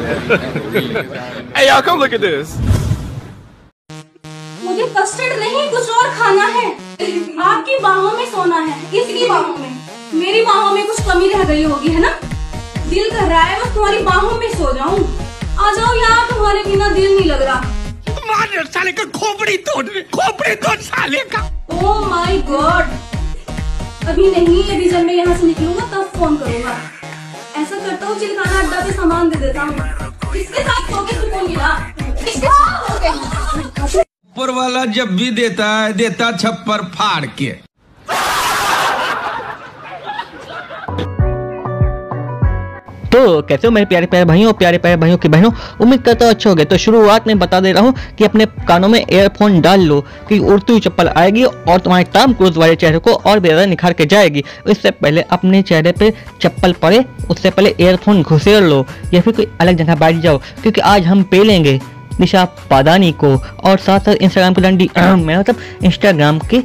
hey, y'all, come look at this. मुझे custard नहीं कुछ और खाना है। आपकी बाहों में सोना है इसकी बाहों में। मेरी बाहों में कुछ कमी रह गई होगी है ना? दिल कर रहा है बस तुम्हारी बाहों में सो जाऊँ। आ जाओ यार तुम्हारे बिना दिल नहीं लग रहा। मार साले का खोपड़ी तोड़ खोपड़ी तोड़ साले का। ओ माय गॉड अभी नहीं अभी जब मैं यहाँ से निकलूँगा तब फ़ोन करूँगा। ऐसा करता हूँ चिलकाना अड्डा पे सामान दे देता हूँ। इसके साथ सो के सुकून मिला। ऊपर वाला जब भी देता है, देता छप्पर फाड़ के। तो कैसे हो मेरे प्यारे प्यारे भाइयों, प्यारे प्यारे भाइयों की बहनों? उम्मीद करता हूँ अच्छे हो गए तो शुरुआत में बता दे रहा हूँ कि अपने कानों में एयरफोन डाल लो, कि उड़ती हुई चप्पल आएगी और तुम्हारे टाम क्रूज वाले चेहरे को और भी ज़्यादा निखार के जाएगी। इससे पहले अपने चेहरे पे चप्पल पड़े, उससे पहले एयरफोन घुसेड़ लो, या फिर कोई अलग जगह बैठ जाओ, क्योंकि आज हम पे लेंगे निशा पादानी को। और साथ साथ इंस्टाग्राम की डंडी मेरा मतलब इंस्टाग्राम के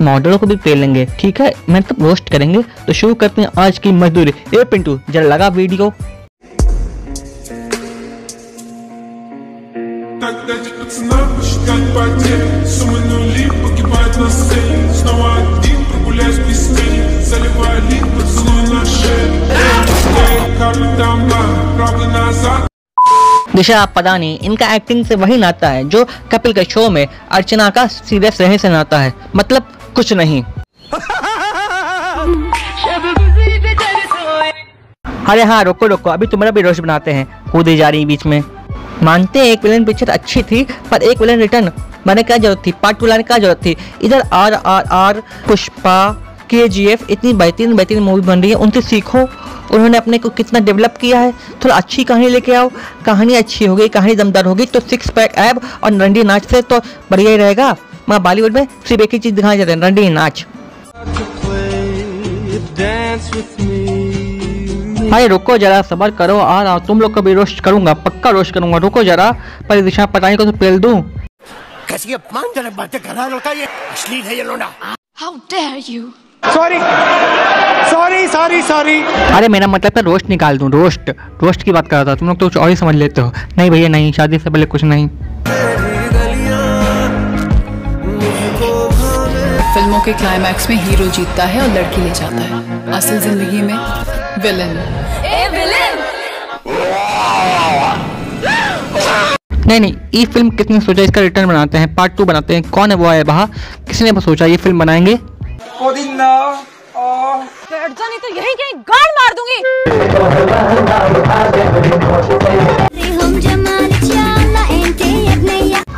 मॉडलों को भी पे लेंगे ठीक है मतलब रोस्ट करेंगे तो शुरू करते हैं आज की मजदूरी ए पिंटू जरा लगा वीडियो Так дайте пацанам посчитать потери Суммы нули погибают на сцене Снова один прогуляюсь без тени Заливаю лик, поцелуй на шее Эй, карты дома, правда назад दिशा पदानी, इनका एक्टिंग से वही नाता है, जो कपिल के शो में अर्चना का सीरियस रहने से नाता है। मतलब कुछ नहीं। अरे हाँ रोको रोको, अभी तुम्हारा भी रोश बनाते हैं, कूदी जा रही बीच में। मानते हैं एक विलन पिक्चर अच्छी थी, पर एक विलन रिटर्न मैंने क्या ज़रूरत थी पार्ट टू लाने क्या ज़रूरत थी। इधर आर आर आर पुष्पा के जी एफ़ इतनी बेहतरीन बेहतरीन मूवी बन रही है, उनसे सीखो। उन्होंने अपने को कितना डेवलप किया है? थोड़ा अच्छी कहानी लेके आओ। कहानी अच्छी होगी कहानी दमदार होगी तो सिक्स पैक ऐब और रंडी नाच से तो बढ़िया ही रहेगा। मैं बॉलीवुड में सिर्फ़ एक ही चीज़ दिखाई जाते हैं रंडी नाच। भाई रुको जरा सबर करो। आ रहा तुम लोग को भी रोस्ट करूँगा पक्का रोस्ट करूँगा। रुको जरा पर दिशा पटाई को तो पेल दूँ। कैसी अपमानजनक बातें कर रहा है लड़का ये? अश्लील है ये लोना How dare you? Sorry sorry sorry sorry अरे मेरा मतलब है रोस्ट निकाल दूँ रोस्ट। रोस्ट की बात कर रहा था तुम लोग तो कुछ और ही समझ लेते हो। नहीं भैया नहीं शादी से पहले कुछ नहीं। फ़िल्मों के क्लाइमैक्स में हीरो जीतता है और लड़की ले जाता है। असल ज़िंदगी में विलन ए विलेन नहीं नहीं ये फ़िल्म किसने सोचा इसका रिटर्न बनाते हैं पार्ट टू बनाते हैं कौन है वो आया बाहर किसने सोचा ये फ़िल्म बनाएँगे? बैठ जा नहीं तो यही कहीं गाड़ मार दूँगी।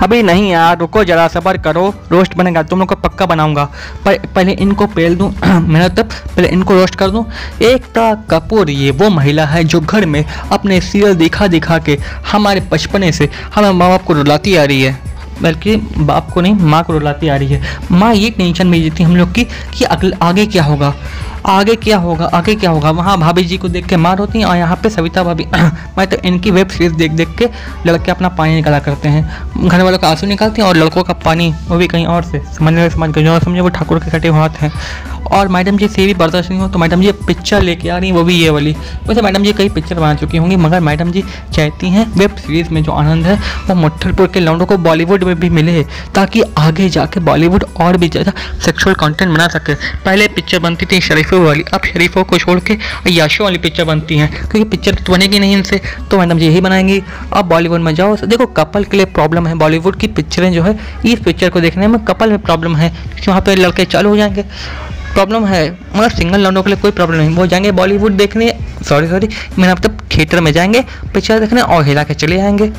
अभी नहीं यार रुको जरा सबर करो। रोस्ट बनेगा तुम लोग को पक्का बनाऊँगा। पर पहले इनको पेल दूँ मेरा तब पहले इनको रोस्ट कर दूँ। एकता कपूर ये वो महिला है जो घर में अपने सीरियल दिखा दिखा के हमारे बचपने से हमें माँ बाप को रुलाती आ रही है। बल्कि बाप को नहीं, माँ को रुलाती आ रही है। माँ ये टेंशन में जीती हम लोग की, कि आगे क्या होगा? आगे क्या होगा? आगे क्या होगा? वहाँ भाभी जी को देख के मार होती हैं और यहाँ पे सविता भाभी, मैं तो इनकी वेब सीरीज़ देख देख के लड़के अपना पानी निकाला करते हैं। घर वालों का आँसू निकालते हैं और लड़कों का पानी, वो भी कहीं और से, समझने समझ गए जो समझे, वो ठाकुर के कटे हाथ हैं। और मैडम जी से भी बर्दाश्त नहीं हो तो मैडम जी पिक्चर लेके आ रही हैं, वो भी ये वाली। वैसे मैडम जी कई पिक्चर बना चुकी होंगी, मगर मैडम जी चाहती हैं वेब सीरीज़ में जो आनंद है, वो मुट्ठलपुर के लौंडों को बॉलीवुड में भी मिले ताकि आगे जाके बॉलीवुड और भी ज़्यादा सेक्सुअल कंटेंट बना सके। पहले पिक्चर बनती थी शरीफों वाली, अब शरीफों को छोड़ के याशों वाली पिक्चर बनती हैं, क्योंकि पिक्चर तो बनेगी नहीं इनसे तो मैडम जी यही बनाएँगी। अब बॉलीवुड में जाओ, देखो कपल के लिए प्रॉब्लम है बॉलीवुड की पिक्चरें जो है, इस पिक्चर को देखने में कपल में प्रॉब्लम है क्योंकि वहाँ पे लड़के चालू हो जाएँगे। प्रॉब्लम है। मगर सिंगल लौंडों के लिए कोई प्रॉब्लम नहीं। वो जाएँगे बॉलीवुड देखने। सॉरी सॉरी मेरा मतलब थिएटर में जाएँगे पिक्चर देखने और हिला के चले आएँगे।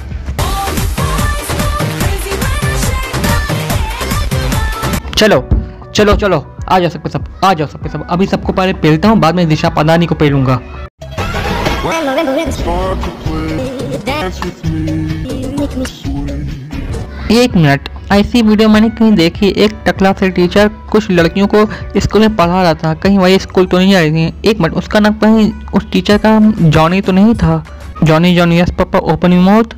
चलो चलो चलो। आ जाओ सबके सब, आ जाओ सबके सब। अभी सबको पहले पेलता हूँ, बाद में दिशा पदानी को पेलूँगा। एक मिनट ऐसी वीडियो मैंने कहीं देखी? एक टकला से टीचर कुछ लड़कियों को स्कूल में पढ़ा रहा था। कहीं वही स्कूल तो नहीं आ रही थी। एक मिनट उसका नाम कहीं उस टीचर का नाम जॉनी तो नहीं था? Johnny Johnny yes papa open you mouth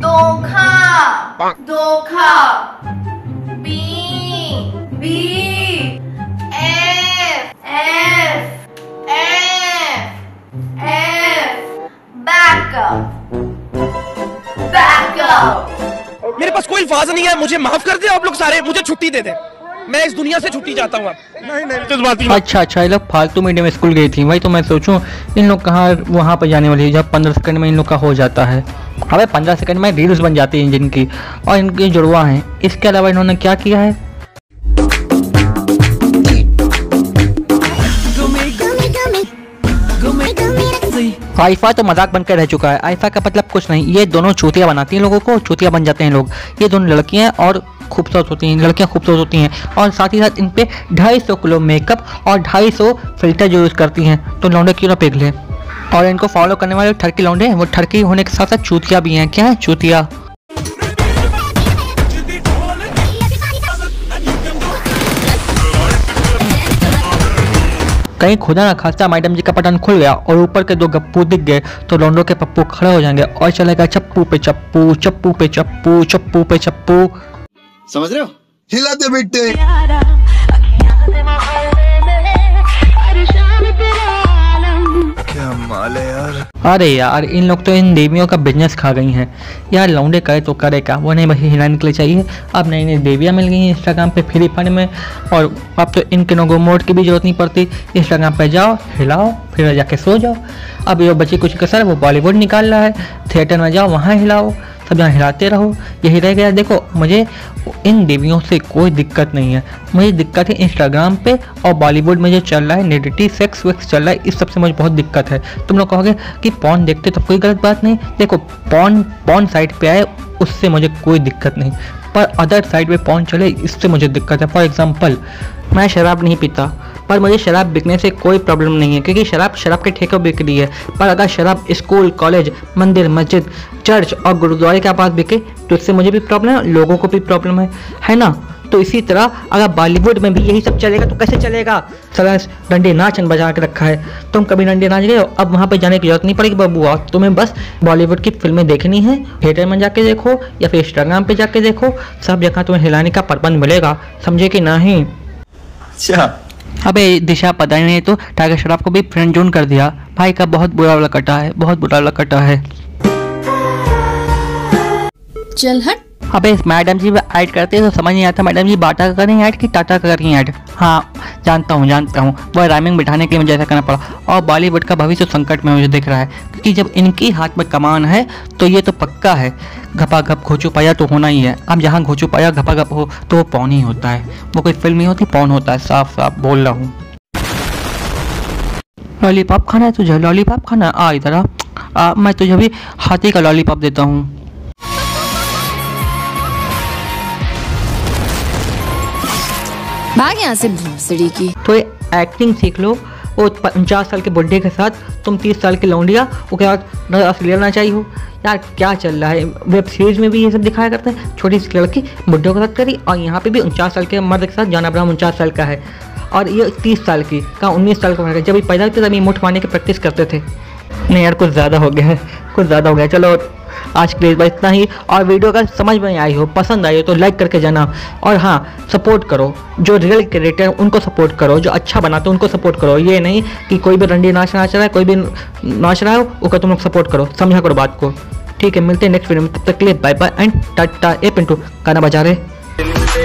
धोखा धोखा up back up मेरे पास कोई अल्फाज नहीं है मुझे माफ़ कर दे आप लोग सारे मुझे छुट्टी दे दे। मैं इस दुनिया से छुट्टी चाहता हूँ नहीं नहीं। अच्छा अच्छा ये लोग फालतू मीडियम स्कूल गई थी वही तो मैं सोचूं इन लोग कहाँ वहाँ पर जाने वाली है? जब पंद्रह सेकंड में इन लोग का हो जाता है। अबे पंद्रह सेकंड में रील्स बन जाती हैं जिनकी और इनकी जुड़वा हैं। इसके अलावा इन्होंने क्या किया है? आइफा तो मज़ाक बनकर रह चुका है। आइफा का मतलब कुछ नहीं, ये दोनों चूतिया बनाती हैं लोगों को, चूतिया बन जाते हैं लोग। ये दोनों लड़कियाँ और खूबसूरत होती हैं, लड़कियाँ खूबसूरत होती हैं। और साथ ही साथ इन पर ढाई सौ किलो मेकअप और ढाई सौ फ़िल्टर जो यूज़ करती हैं तो लौंडे क्यों ना पिघले। और इनको फॉलो करने वाले ठरकी लौंडे हैं वो ठरकी होने के साथ साथ चूतिया भी हैं। क्या है? चूतिया। कहीं खुदा ना खासा मैडम जी का पटन खुल गया और ऊपर के दो गप्पू दिख गए तो लोंडो के पप्पू खड़े हो जाएँगे और चलेगा चप्पू पे चप्पू चप्पू पे चप्पू चप्पू पे चप्पू। समझ रहे हो? हिलाते बेटे। क्या है यार। अरे यार, इन लोग तो इन देवियों का बिज़नेस खा गई हैं। यार, लौंडे करे तो करे क्या वो नहीं बस हिलाने के लिए चाहिए। अब नई नई देवियाँ मिल गई हैं इंस्टाग्राम पे फ्री फंड में, और अब तो इन किनों को मोड की भी ज़रूरत नहीं पड़ती। इंस्टाग्राम पे जाओ, हिलाओ, फिर जाके सो जाओ। अब ये बची कुछ कसर, वो बॉलीवुड निकाल रहा है। थिएटर में जाओ, वहाँ हिलाओ। सब यहाँ हिलाते रहो, यही रह गया। देखो, मुझे इन देवियों से कोई दिक्कत नहीं है। मुझे दिक्कत है इंस्टाग्राम पे और बॉलीवुड में जो चल रहा है नेडिटी सेक्स वेक्स चल रहा है, इस सबसे मुझे बहुत दिक्कत है। तुम लोग कहोगे कि पॉन देखते तो कोई गलत बात नहीं। देखो पॉन पॉन साइट पे आए, उससे मुझे कोई दिक्कत नहीं। पर अदर साइड में पहुँच चले, इससे मुझे दिक्कत है। फॉर एग्ज़ाम्पल मैं शराब नहीं पीता, पर मुझे शराब बिकने से कोई प्रॉब्लम नहीं है, क्योंकि शराब शराब के ठेके बिक रही है। पर अगर शराब स्कूल कॉलेज मंदिर, मस्जिद चर्च और गुरुद्वारे के पास बिके तो इससे मुझे भी प्रॉब्लम है, लोगों को भी प्रॉब्लम है। है ना? तो इसी तरह अगर बॉलीवुड में भी यही सब चलेगा तो कैसे चलेगा? साला डंडे नाचन बजा के रखा है। तुम कभी डंडे नाच गए हो? अब वहाँ पे जाने की ज़रूरत नहीं पड़ेगी बबुआ। तुम्हें बस बॉलीवुड की फ़िल्में देखनी है थिएटर में जाके देखो या फिर इंस्टाग्राम पे जाके देखो। सब जगह तुम्हें हिलाने का प्रबंध मिलेगा। समझे कि नहीं? अच्छा। अबे दिशा पता ही नहीं तो टाइगर श्रॉफ को भी फ्रेंड जोन कर दिया। भाई का बहुत बुरा वाला कटा है बहुत बुरा वाला कटा है। चल हट। अबे मैडम जी ऐड करते हैं तो समझ नहीं आता। मैडम जी बाटा का करें ऐड कि टाटा का करें ऐड? हाँ जानता हूँ जानता हूँ। वह राइमिंग बिठाने के लिए मुझे ऐसा करना पड़ा। और बॉलीवुड का भविष्य संकट में मुझे दिख रहा है क्योंकि जब इनकी हाथ में कमान है तो ये तो पक्का है। घपा घप घोचू पाया तो होना ही है। अब जहाँ घोचू पाया घपा घप हो तो वो पौन ही होता है। वो कोई फ़िल्म नहीं होती पौन होता है। साफ़ साफ़ बोल रहा हूँ। लॉलीपॉप खाना है तुझे? लॉलीपॉप खाना? आ इधर आ, मैं तुझे भी हाथी का लॉलीपॉप देता हूँ। भाग यहाँ से भूसड़ी की। तो एक्टिंग सीख लो, वो उनचास साल के बुढ़े के साथ तुम तीस साल के लौंडिया वो क्या असली ना चाहिए हो। यार, क्या चल रहा है? वेब सीरीज़ में भी ये सब दिखाया करते हैं। छोटी सी लड़की बुढ़े के साथ करी, और यहाँ पे भी उनचास साल के मर्द के साथ जाना अब्राहम उनचास साल का है। और ये तीस साल की, कहाँ उन्नीस साल का जब ये पैदा होते तभी मुठ मारने की प्रैक्टिस करते थे। नहीं यार, कुछ ज़्यादा हो गया है, कुछ ज़्यादा हो गया चलो आज के लिए बस इतना ही। और वीडियो अगर समझ में आई हो, पसंद आई हो तो लाइक करके जाना। और हाँ सपोर्ट करो। जो रियल क्रिएटर उनको सपोर्ट करो। जो अच्छा बनाते हैं उनको सपोर्ट करो। ये नहीं कि कोई भी रंडी नाच नाच रहा है, कोई भी नाच रहा हो उसका तुम लोग सपोर्ट करो। समझा करो बात को। ठीक है, मिलते हैं नेक्स्ट वीडियो में। तब तक के लिए बाय बाय एंड टाटा ए पिंटू, गाना बजा रहे।